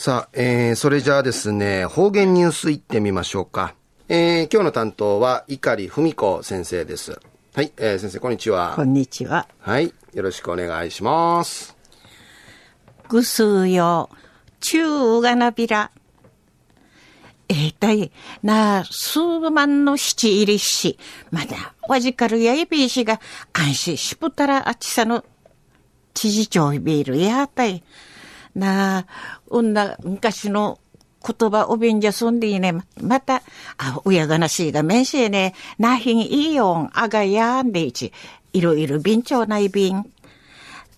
さあ、えー、それじゃあですね、方言ニュースいってみましょうか。えー、今日の担当は、碇文子先生です。はい、えー、先生、こんにちは。こんにちは。はい、よろしくお願いします。ぐすうよ、ちゅうがなびら。えー、たい、な、数万の七入りし、まだ、わじかるやいびいしが、安心しぶたらあちさの、知事長いびるやたい。なあ、うんな、昔の言葉おびんじゃすんでいね。また、あ、親がなしがめんしね、なひんいいよん、あがやんでいち、いろいろ便長ない便。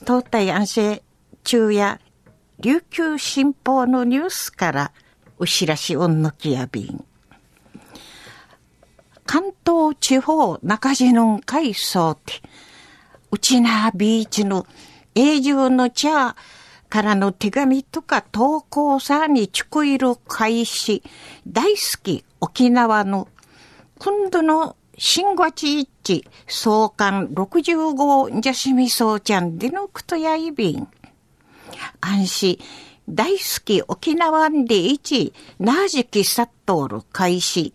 東大安政中や琉球新報のニュースから、うしらしうんのきや便。関東地方中地の海藻って、うちなビーチの永住の茶、からの手紙とか投稿さにちくいる開始、大好き沖縄の、今度の新和地一致創刊65じゃしみそうちゃんでのくとやいびん。安心、大好き沖縄で一、なじきさっとる開始、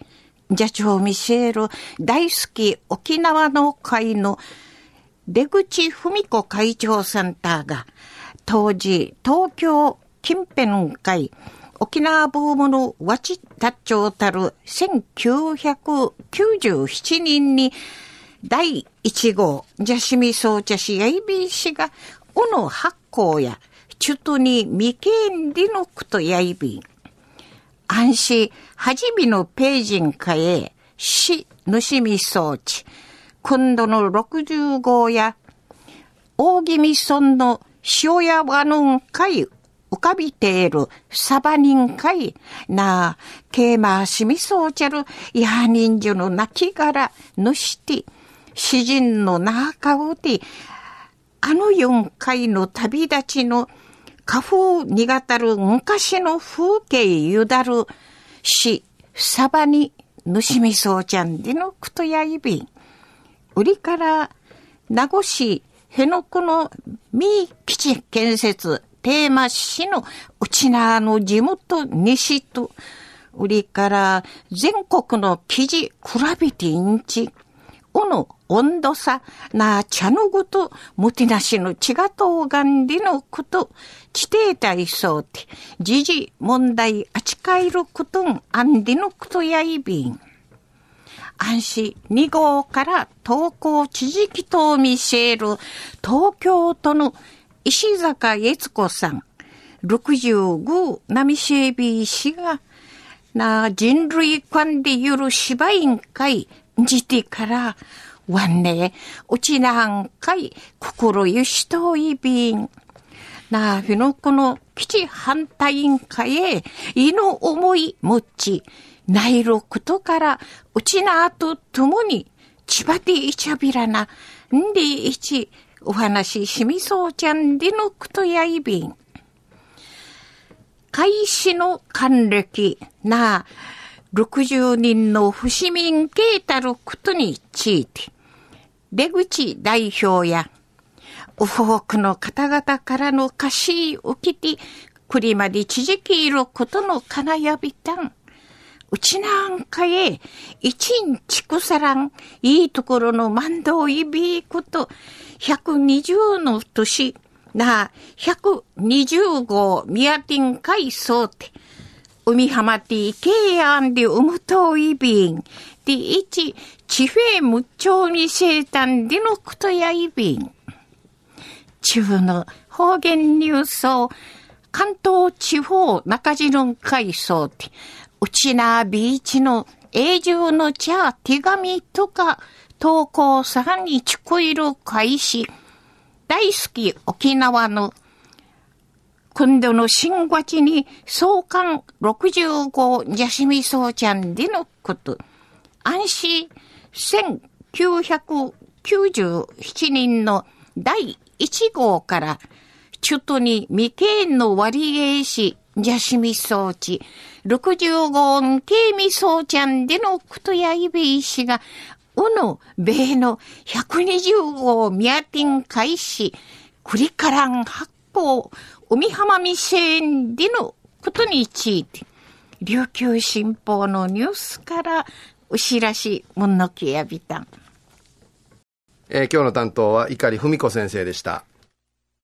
じゃちょうみせる大好き沖縄の会の出口文子会長さんたが、当時、東京近辺会、沖縄ブームのわちたっちょうたる1997年に第1号、ジャシミソーチャシ ABC が、おの発行や、ちゅとに未見りのくとやいびん。安心、はじめのページンかえ、し、ぬしみ装置、今度の60号や、大気味村の塩屋はぬんかい浮かびているサバニンかいなあ、ケーマーしみそうちゃるや人数の亡きがらぬして、詩人の中うて、あの四回の旅立ちの花風にがたる昔の風景ゆだるし、サバにぬしみそうちゃんでのくとやいびん。売りから名護市辺野古の三基地建設テーマ市の内縄の地元西と、売りから全国の記事比べてインチ、おの温度差な茶のごともてなしの血がとうがんでのこと、地底体そうて、時事問題あちかいることんあんでのことやいびん。安市2号から東高知事期と見せる東京都の石坂悦子さん、65波シェービー氏が、な人類間でゆる芝居ん会じてから、わんね、うちなんかい、心ゆしといびん。なあ、ひのこの基地反対委員会へ、いの思い持ち、内陸ことから、うちなとともに、千葉でいちゃびらな、んでいち、お話しみそうちゃんでのくとやいびん。開始の還暦な、60人の不市民系たることについて、出口代表や、多くの方々からの貸し受けて、くりまでちじきいることのかなやびたん。うちなんかへ、一日くさらん、いいところの万道いびいこと、120の年、な、120号宮ン海藻って、海浜ティケアンでうむといびん、で一、地平無調に生誕でのことやいびん。中の方言ニュースを、関東地方中地の海藻って、ちなビーチの永住の茶、手紙とか、投稿さんにちくいる開始、大好き沖縄の、今度の新月に創刊65ジャシミソウちゃんでのこと、安心1997年の第1号から、中途に未経の割合し、じゃしみそうち、六十号音、けいみそうちゃんでのことやいべいしが、おぬ、べいの百二十号、みやてんかいし、くりからんはっ行、う浜みはまみせんでのことについて、琉球新報のニュースから、うしらし、もんのきやびたん。え、今日の担当はいかりふみこ先生でした。